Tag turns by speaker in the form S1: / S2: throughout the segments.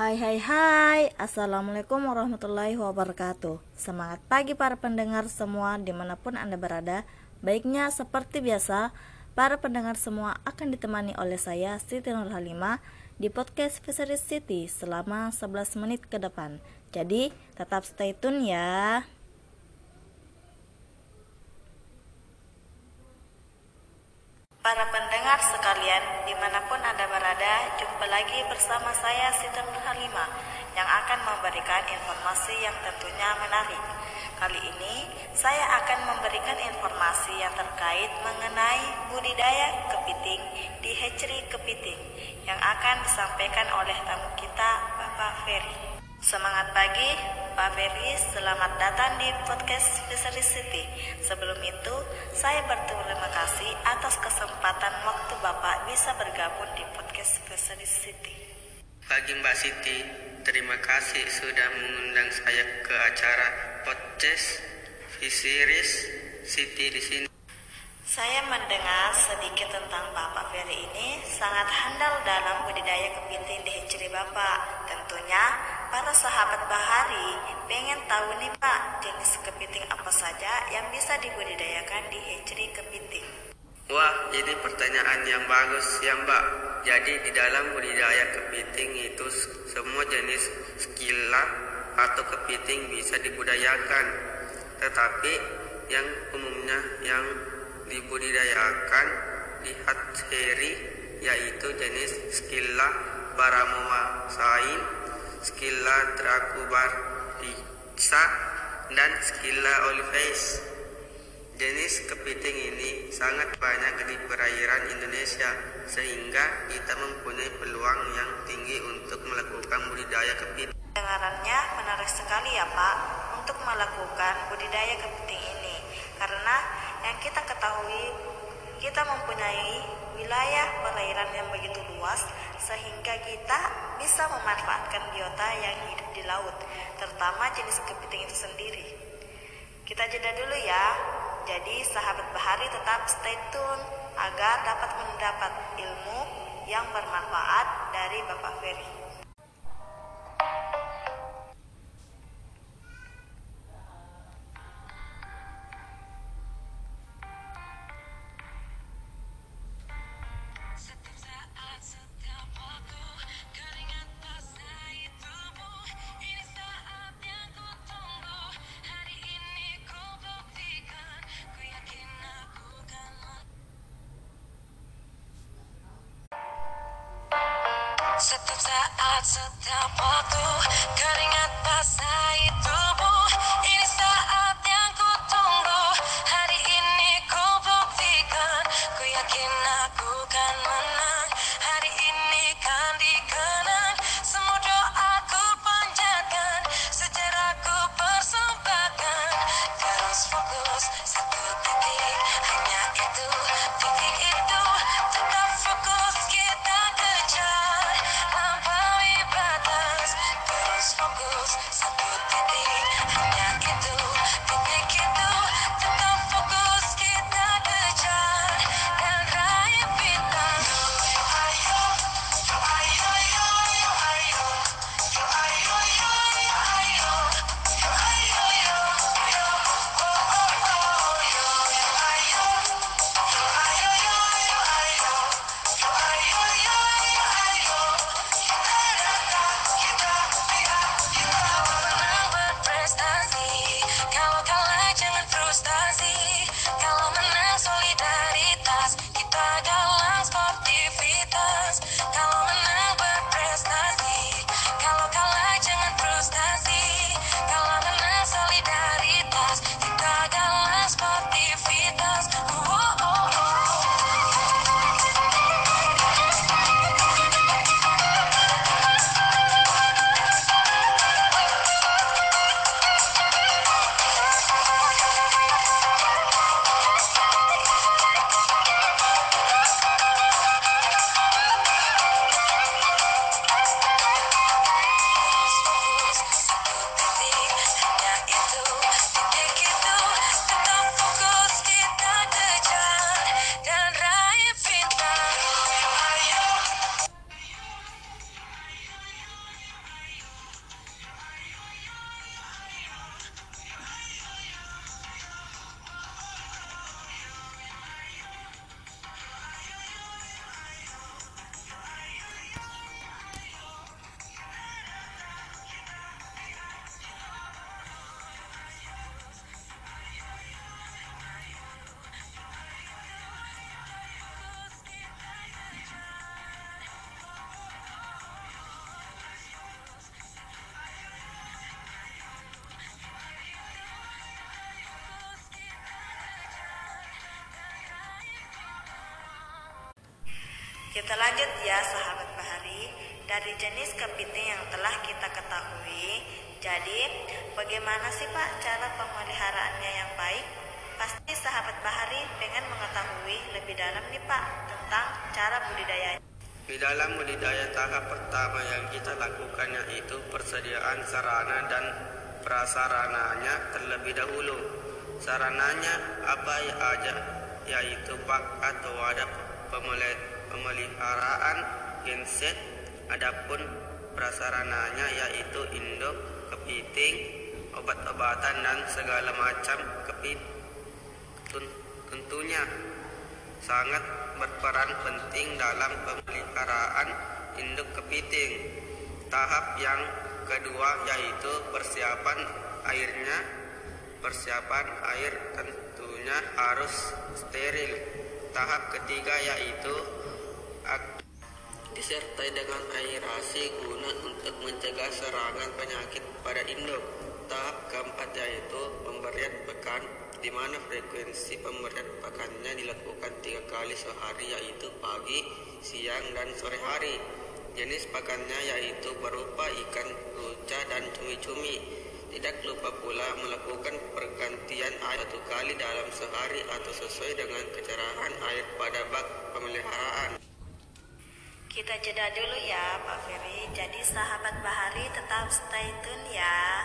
S1: Hai hai hai. Assalamualaikum warahmatullahi wabarakatuh. Semangat pagi para pendengar semua di mana pun anda berada. Baiknya seperti biasa Para pendengar semua akan ditemani oleh saya Siti Nur Halimah Di podcast Fisheries City selama 11 menit ke depan. Jadi tetap stay tune ya. Para pendengar sekalian, di mana pun Anda berada, jumpa lagi bersama saya Siti Nur Halimah yang akan memberikan informasi yang tentunya menarik. Kali ini, saya akan memberikan informasi yang terkait mengenai budidaya kepiting di hatchery kepiting yang akan disampaikan oleh tamu kita, Bapak Ferry. Semangat pagi, Pak Ferry. Selamat datang di podcast Fishery City. Sebelum itu, saya berterima kasih atas kesempatan waktu Bapak bisa bergabung di podcast Fishery City.
S2: Pagi Mbak Siti, terima kasih sudah mengundang saya ke acara podcast Fisheries City di sini.
S1: Saya mendengar sedikit tentang Bapak Ferry ini sangat handal dalam budidaya kepiting di hatchery Bapak. Tentunya para sahabat bahari pengen tahu nih Pak jenis kepiting apa saja yang bisa dibudidayakan di hatchery kepiting.
S2: Wah, ini pertanyaan yang bagus ya Mbak. Jadi di dalam budidaya kepiting itu semua jenis skilla atau kepiting bisa dibudayakan. Tetapi yang umumnya yang dibudidayakan di hatchery yaitu jenis Skilla baramomasain, Skilla dracubardica, dan Skilla olivaceae. Jenis kepiting ini sangat banyak di perairan Indonesia sehingga kita mempunyai peluang yang tinggi untuk melakukan budidaya kepiting.
S1: Dengarannya menarik sekali ya Pak untuk melakukan budidaya kepiting ini karena yang kita ketahui kita mempunyai wilayah perairan yang begitu luas sehingga kita bisa memanfaatkan biota yang hidup di laut terutama jenis kepiting itu sendiri. Kita jeda dulu ya. Jadi sahabat bahari tetap stay tune agar dapat mendapat ilmu yang bermanfaat dari Bapak Ferry
S3: saat, setiap waktu Keringat basahi tubuh Ini saat Kita
S1: lanjut ya sahabat bahari dari jenis kepiting yang telah kita ketahui. Jadi, bagaimana sih Pak cara pemeliharaannya yang baik? Pasti sahabat bahari pengen mengetahui lebih dalam nih Pak tentang cara budidayanya.
S2: Di dalam budidaya tahap pertama yang kita lakukan yaitu persediaan sarana dan prasarananya terlebih dahulu. Sarananya apa aja yaitu bak atau wadah pemeli- pemeliharaan genset. Adapun prasarananya yaitu induk, kepiting, obat-obatan dan segala macam kepiting. Tentunya sangat berperan penting dalam pemeliharaan induk kepiting. Tahap yang kedua yaitu persiapan airnya. Persiapan air tentunya harus steril. Tahap ketiga yaitu ak- disertai dengan aerasi guna untuk mencegah serangan penyakit pada induk. Tahap keempat yaitu pemberian pakan di mana frekuensi pemberian pakannya dilakukan tiga kali sehari yaitu pagi, siang, dan sore hari. Jenis pakannya yaitu berupa ikan ruca dan cumi-cumi. Tidak lupa pula melakukan pergantian air satu kali dalam sehari atau sesuai dengan kecerahan air pada bak pemeliharaan.
S1: Kita jeda dulu ya Pak Ferry. Jadi sahabat bahari tetap stay tune ya.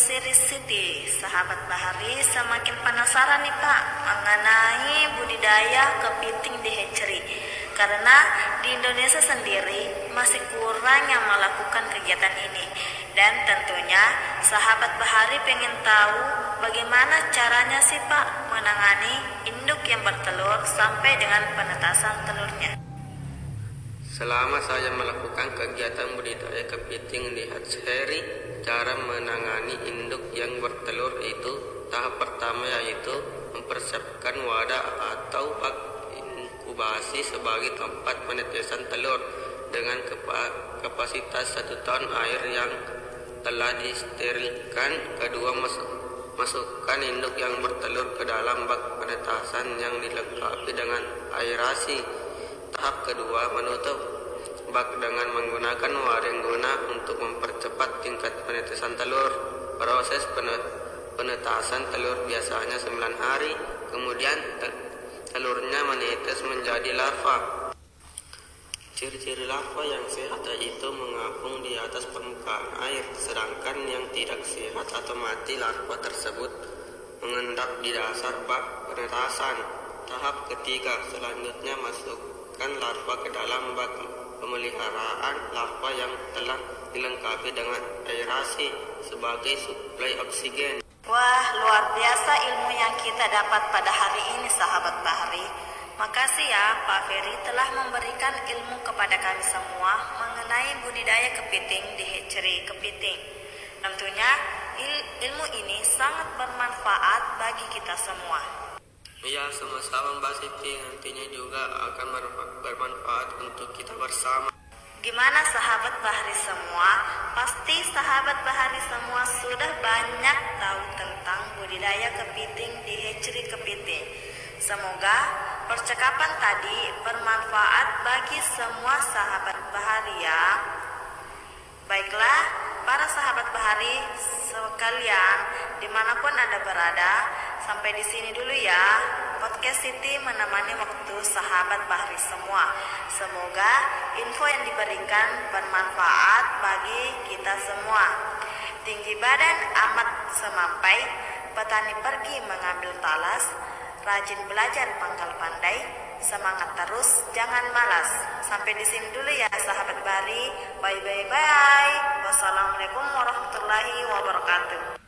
S1: Series City Sahabat Bahari semakin penasaran nih Pak Mengenai budidaya kepiting di hatchery. Karena di Indonesia sendiri masih kurang yang melakukan kegiatan ini. Dan tentunya sahabat Bahari pengen tahu Bagaimana caranya sih Pak menangani induk yang bertelur sampai dengan penetasan telurnya
S2: Selama saya melakukan kegiatan budidaya kepiting di hatchery, cara menangani induk yang bertelur itu tahap pertama yaitu mempersiapkan wadah atau bak inkubasi sebagai tempat penetesan telur dengan kapasitas satu ton air yang telah disterilkan. Kedua masuk masukkan induk yang bertelur ke dalam bak penetasan yang dilengkapi dengan aerasi. Tahap kedua menutup bak dengan menggunakan waring guna untuk mempercepat tingkat penetesan telur. Proses pene- penetasan telur biasanya 9 hari, kemudian te- telurnya menetes menjadi larva. Ciri-ciri larva yang sehat yaitu mengapung di atas permukaan air, sedangkan yang tidak sehat atau mati larva tersebut mengendap di dasar bak penetasan. Tahap ketiga selanjutnya masukkan larva ke dalam bak pemeliharaan larva yang telah dilengkapi dengan aerasi sebagai suplai oksigen.
S1: Wah, luar biasa ilmu yang kita dapat pada hari ini, sahabat Bahari. Makasih ya, Pak Ferry telah memberikan ilmu kepada kami semua mengenai budidaya kepiting di hatchery kepiting. Tentunya il- ilmu ini sangat bermanfaat bagi kita semua.
S2: Ya, sama-sama Mbak Siti. Nantinya juga akan bermanfa- bermanfaat untuk kita bersama.
S1: Gimana sahabat Bahari semua? Pasti sahabat Bahari semua sudah banyak tahu tentang budidaya kepiting di hatchery kepiting. Semoga percakapan tadi bermanfaat bagi semua sahabat Bahari ya. Baiklah, para sahabat Bahari sekalian, di mana pun Anda berada, sampai di sini dulu ya. Podcast Siti menemani waktu sahabat Bahari semua. Semoga info yang diberikan bermanfaat bagi kita semua. Tinggi badan amat semampai, petani pergi mengambil talas, rajin belajar pangkal pandai, semangat terus, jangan malas. Sampai di sini dulu ya sahabat Bari. Bye bye bye. Wassalamualaikum warahmatullahi wabarakatuh.